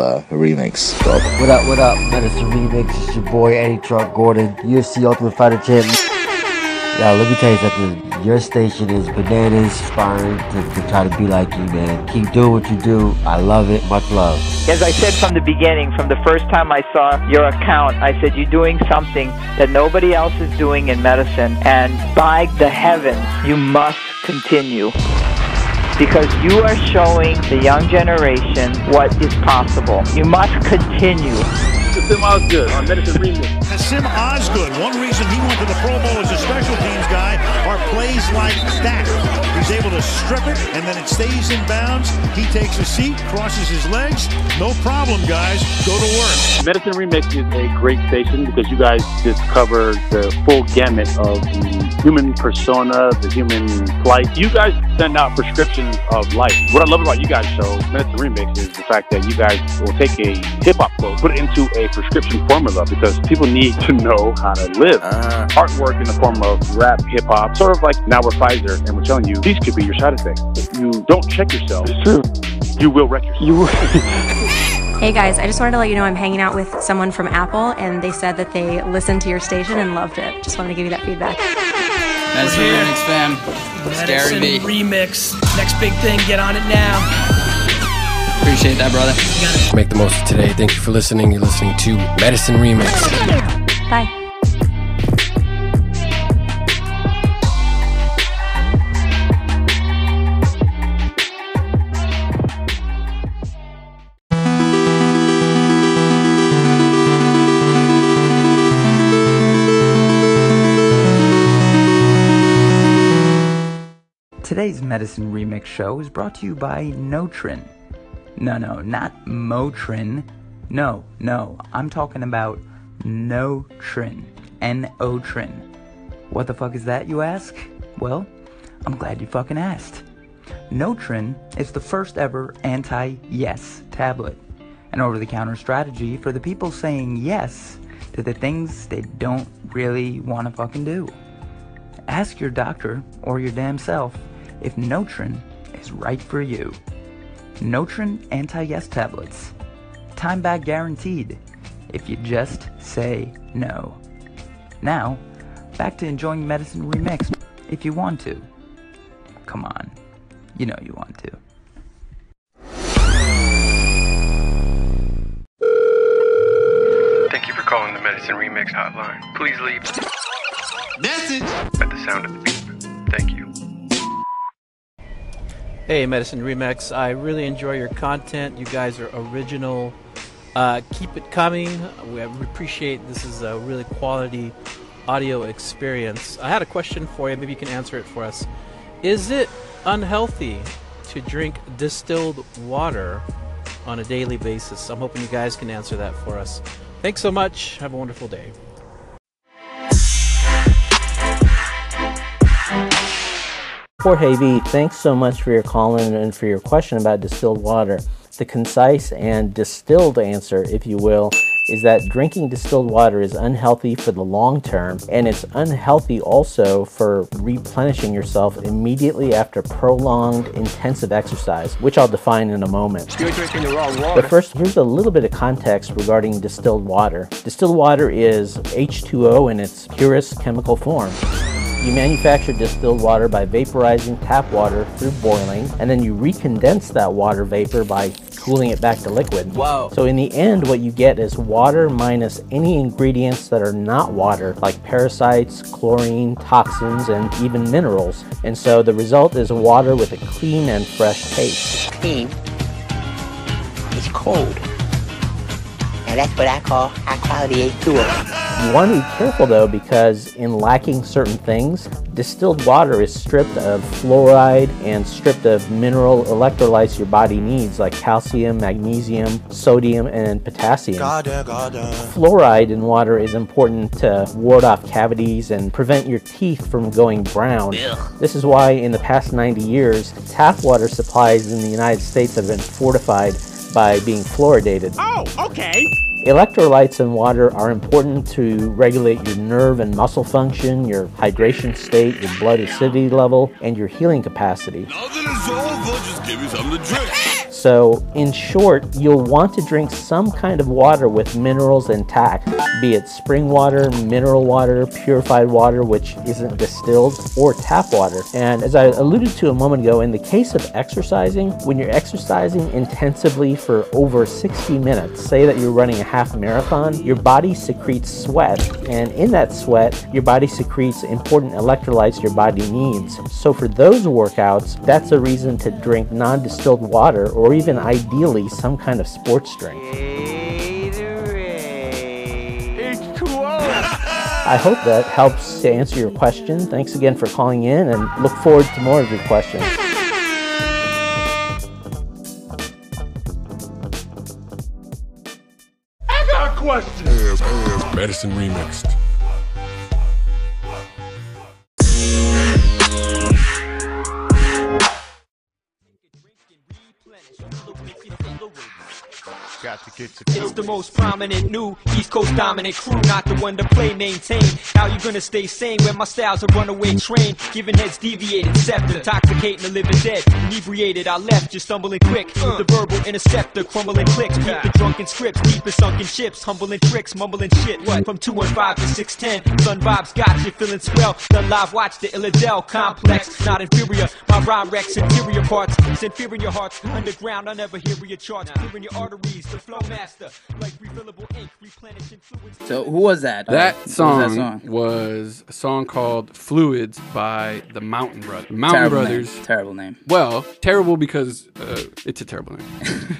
uh, remix. Dog. What up, what up? Medicine Remix. It's your boy Eddie Truck Gordon, UFC Ultimate Fighter Champ. Yeah, let me tell you something. Your station is bananas, inspiring to, to try to be like you, man. Keep doing what you do. I love it. Much love. As I said from the beginning, from the first time I saw your account, I said you're doing something that nobody else is doing in medicine, and by the heavens, you must continue. Because you are showing the young generation what is possible. You must continue. Sim Osgood on Medicine Remix. Sim Osgood, one reason he went to the Pro Bowl as a special teams guy are plays like that. He's able to strip it and then it stays in bounds. He takes a seat, crosses his legs. No problem, guys. Go to work. Medicine Remix is a great station because you guys just cover the full gamut of the human persona, the human plight. You guys send out prescriptions of life. What I love about you guys' show, Medicine Remix, is the fact that you guys will take a hip hop quote, put it into a prescription formula because people need to know how to live. Uh, Artwork in the form of rap, hip hop, sort of like now we're Pfizer and we're telling you these could be your side effects. If you don't check yourself, it's true. You will wreck yourself. You Hey guys, I just wanted to let you know I'm hanging out with someone from Apple and they said that they listened to your station and loved it. Just wanted to give you that feedback. Medicine Remix fam. Scary Medicine Remix. Next big thing, get on it now. Appreciate that, brother. Make the most of today. Thank you for listening. You're listening to Medicine Remix. Bye. Today's Medicine Remix show is brought to you by Notrin. No, no, not Motrin. No, no, I'm talking about Notrin. N-O-Trin. What the fuck is that, you ask? Well, I'm glad you fucking asked. Notrin is the first ever anti-yes tablet. An over-the-counter strategy for the people saying yes to the things they don't really want to fucking do. Ask your doctor or your damn self if Notrin is right for you. Notrin anti-yes tablets. Time back guaranteed if you just say no. Now, back to enjoying Medicine Remix if you want to. Come on. You know you want to. Thank you for calling the Medicine Remix hotline. Please leave message at the sound of the beep. Hey, Medicine Remix. I really enjoy your content. You guys are original. Uh, keep it coming. We appreciate this is a really quality audio experience. I had a question for you. Maybe you can answer it for us. Is it unhealthy to drink distilled water on a daily basis? I'm hoping you guys can answer that for us. Thanks so much. Have a wonderful day. Jorge V, thanks so much for your call and for your question about distilled water. The concise and distilled answer, if you will, is that drinking distilled water is unhealthy for the long term and it's unhealthy also for replenishing yourself immediately after prolonged intensive exercise, which I'll define in a moment. You're drinking the wrong water. But first, here's a little bit of context regarding distilled water. Distilled water is H2O in its purest chemical form. You manufacture distilled water by vaporizing tap water through boiling, and then you recondense that water vapor by cooling it back to liquid. Wow. So in the end, what you get is water minus any ingredients that are not water, like parasites, chlorine, toxins, and even minerals. And so the result is water with a clean and fresh taste. Clean is cold. And that's what I call high quality H2O. You want to be careful though because in lacking certain things, distilled water is stripped of fluoride and stripped of mineral electrolytes your body needs like calcium, magnesium, sodium, and potassium. Fluoride in water is important to ward off cavities and prevent your teeth from going brown. This is why in the past 90 years, tap water supplies in the United States have been fortified by being fluoridated. Oh, okay. Electrolytes in water are important to regulate your nerve and muscle function, your hydration state, your blood acidity level, and your healing capacity. Now that it's over, just give me something to drink. So, in short, you'll want to drink some kind of water with minerals intact, be it spring water, mineral water, purified water, which isn't distilled, or tap water. And as I alluded to a moment ago, in the case of exercising, when you're exercising intensively for over 60 minutes, say that you're running a half marathon, your body secretes sweat, and in that sweat, your body secretes important electrolytes your body needs. So for those workouts, that's a reason to drink non-distilled water or even ideally some kind of sports drink. I hope that helps to answer your question. Thanks again for calling in and look forward to more of your questions. I got a question. Medicine Remixed. the wig. Got to get It's the most prominent new East Coast dominant crew, not the one to play maintain. How you gonna stay sane when my style's a runaway train? Giving heads deviated, scepter, intoxicating the living dead. Inebriated, I left, just stumbling quick. The verbal interceptor, crumbling clicks. Beat the drunken scripts, deep in sunken ships, humbling tricks, mumbling shit. What? From 215 to 610, sun vibes got you feeling swell. The live watch the Illadel complex, not inferior. My rhyme wrecks interior parts, it's inferior hearts. Underground, I never hear your charts. Clearing your arteries, the flow master, like refillable ink, replenishing fluids. So who was that? That Who was song, that song? was a song called "Fluids" by the Mountain Brothers. Mountain Terrible Brothers. name. Terrible name. Well, terrible because uh, it's a terrible name.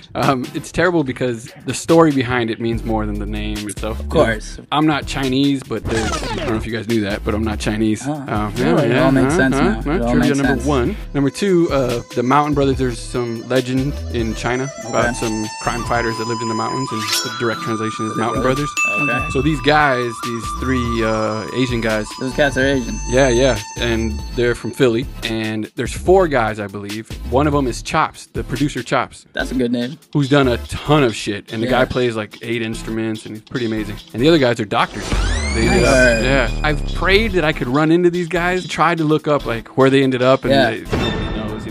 um, it's terrible because the story behind it means more than the name itself. Of course. I'm not Chinese, but I don't know if you guys knew that, but I'm not Chinese. Um, Yeah, it all makes sense now. Trivia number sense. one. Number two, uh, the Mountain Brothers. There's some legend in China about some crime fighters that lived in the mountains, and the direct translation is Mountain brothers? Brothers. Okay. So these guys, these three uh, Asian guys. Those cats are Asian. Yeah, yeah, and they're from Philly, and there's four guys, I believe. One of them is Chops, the producer Chops. That's a good name. Who's done a ton of shit, and the Yeah. guy plays like eight instruments, and he's pretty amazing. And the other guys are doctors. They ended up, Nice. yeah. I've prayed that I could run into these guys. Tried to look up like where they ended up, and Yeah. they. You know, they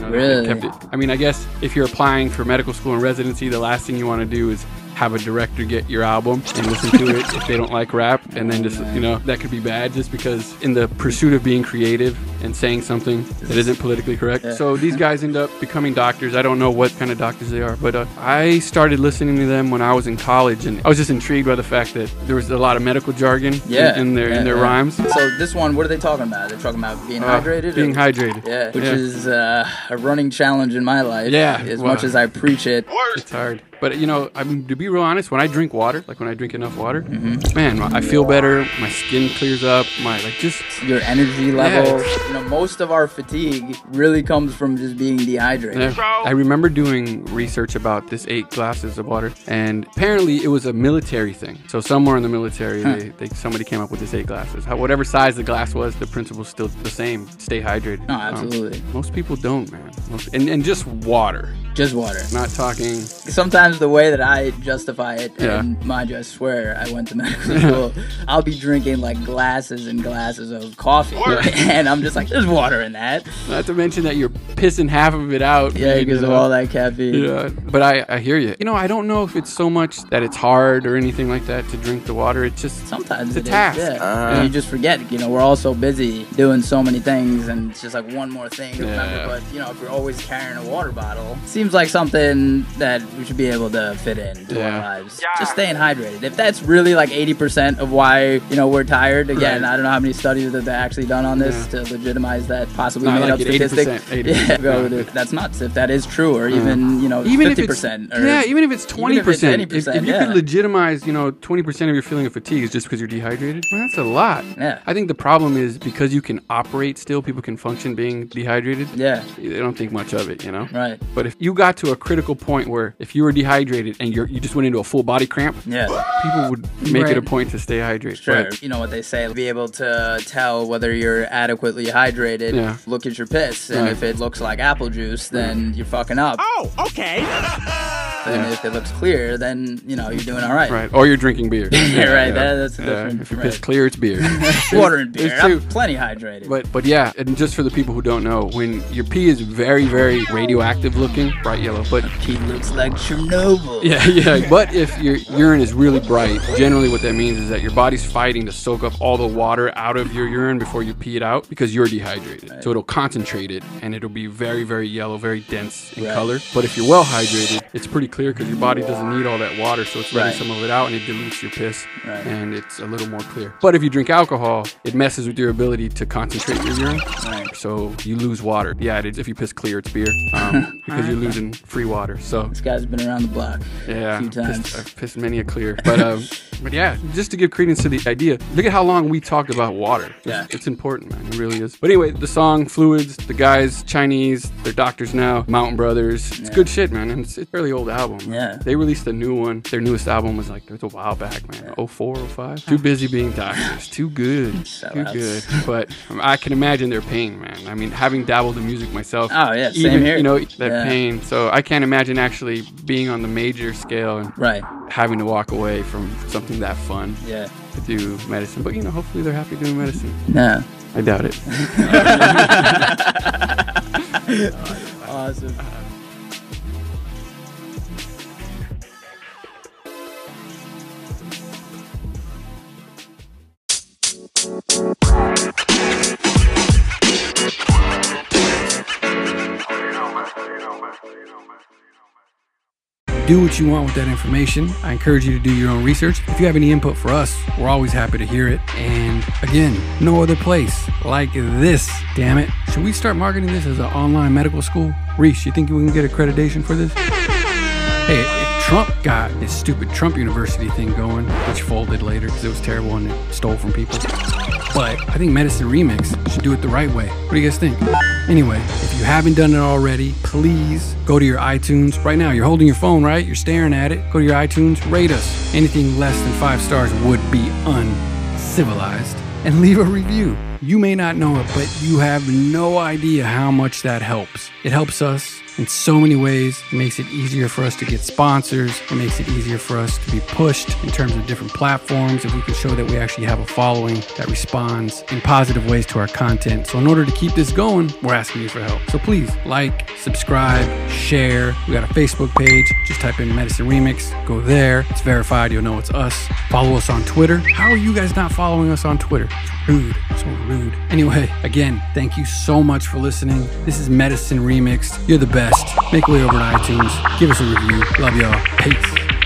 Really? kept it. I mean, I guess if you're applying for medical school and residency, the last thing you want to do is have a director get your album and listen to it if they don't like rap and then just you know that could be bad just because in the pursuit of being creative and saying something that isn't politically correct Yeah. so these guys end up becoming doctors i don't know what kind of doctors they are but uh, i started listening to them when i was in college and i was just intrigued by the fact that there was a lot of medical jargon in- Yeah. in, their yeah, in their rhymes So this one, what are they talking about? They're talking about being Uh, hydrated. being or- hydrated. Yeah, which is uh, a running challenge in my life. Yeah, As well- much as I preach it. It's hard. But you know, I mean, to be real honest, when I drink water, like when I drink enough water, Mm-hmm. man, I feel better. My skin clears up. My like just Your energy level. You know, most of our fatigue really comes from just being dehydrated. Yeah. I remember doing research about this eight glasses of water, and apparently it was a military thing. So somewhere in the military, Huh. they, they somebody came up with this eight glasses. How, whatever size the glass was, the principle's still the same. Stay hydrated. No, Um, absolutely. most people don't, man. Most, and and just water. Just water. Not talking. Sometimes the way that I justify it, Yeah. and mind you, I swear I went to medical school, I'll be drinking like glasses and glasses of coffee. And I'm just like, there's water in that. Not to mention that you're pissing half of it out. Yeah, because you of all that caffeine. Yeah, but I, I hear you. You know, I don't know if it's so much that it's hard or anything like that to drink the water. It's just Sometimes it's a it is, task. yeah. Uh, And you just forget. You know, we're all so busy doing so many things, and it's just like one more thing to Yeah. remember. But you know, if you're always carrying a water bottle, seems like something that we should be able to fit in to our Yeah. lives. Just staying hydrated. If that's really like 80% of why you know we're tired, again, Right. I don't know how many studies that they actually done on this to legitimize that possibly No, I made like up it, statistic. 80%, 80%. Yeah, go Yeah. with it. That's nuts. If that is true, or uh-huh. even you know, even 50%. if it's or yeah, even if it's twenty percent, 80%, if, if you yeah. could legitimize, you know, twenty percent of your feeling of fatigue is just because you're dehydrated, well, that's a lot. Yeah. I think the problem is because you can operate still, people can function being dehydrated. Yeah. They don't think much of it, you know. Right. But if you got to a critical point where if you were dehydrated and you you just went into a full body cramp, Yeah. people would make it a point to stay hydrated. Sure. But- you know what they say, be able to tell whether you're adequately hydrated. Yeah. Look at your piss. And Right. if it looks like apple juice, then you're fucking up. Oh, okay. And Yeah. if it looks clear, then you know you're doing all right. Right. Or you're drinking beer. Yeah, right, that- that's a different- If you right. clear, it's beer. Water and beer. I'm plenty hydrated. But but yeah, and just for the people who don't know, when your pee is very very radioactive looking, bright yellow, but pee looks like Chernobyl. Yeah, yeah. But if your urine is really bright, generally what that means is that your body's fighting to soak up all the water out of your urine before you pee it out because you're dehydrated. So it'll concentrate it and it'll be very very yellow, very dense in Right. color. But if you're well hydrated, it's pretty clear because your body doesn't need all that water, so it's letting Right. some of it out and it dilutes your piss, Right. and it's a little more clear. But if you drink alcohol, it messes with your ability to concentrate your urine, Right. so you lose water. Yeah, it is. If you piss clear, it's beer um, because you're losing free water. So This guy's been around the block yeah, a few times. Pissed, I've pissed many a clear, but um, but yeah, just to give credence to the idea. Look at how long we talked about water. Yeah. it's important, man. It really is. But anyway, the song "Fluids," the guys Chinese, they're doctors now. Mountain Brothers, it's Yeah. good shit, man. And it's, it's fairly old album. Yeah. they released a new one. Their newest album was like it was a while back, man. Oh four, oh five. Too busy being doctors. Too good. Too Shoutouts. good. But um, I can imagine their pain, man. I mean, having dabbled in music myself. Oh, yeah, same even, here. You know that Yeah. pain. So I can't imagine actually being on the major scale and Right. having to walk away from something that fun Yeah. to do medicine. But you know, hopefully they're happy doing medicine. No. I doubt it. awesome. Do what you want with that information. I encourage you to do your own research. If you have any input for us, we're always happy to hear it. And again, no other place like this. Damn it. Should we start marketing this as an online medical school? Reese, you think we can get accreditation for this? Hey, Trump got this stupid Trump University thing going, which folded later because it was terrible and it stole from people. But I think Medicine Remix should do it the right way. What do you guys think? Anyway, if you haven't done it already, please go to your iTunes. Right now, you're holding your phone, right? You're staring at it. Go to your iTunes, rate us. Anything less than five stars would be uncivilized. And leave a review. You may not know it, but you have no idea how much that helps. It helps us in so many ways. It makes it easier for us to get sponsors. It makes it easier for us to be pushed in terms of different platforms. If we can show that we actually have a following that responds in positive ways to our content. So, in order to keep this going, we're asking you for help. So, please like, subscribe, share. We got a Facebook page. Just type in Medicine Remix. Go there. It's verified. You'll know it's us. Follow us on Twitter. How are you guys not following us on Twitter? Rude. So rude. Anyway, again, thank you so much for listening. This is Medicine Remixed. You're the best. Make way over to iTunes. Give us a review. Love y'all. Peace.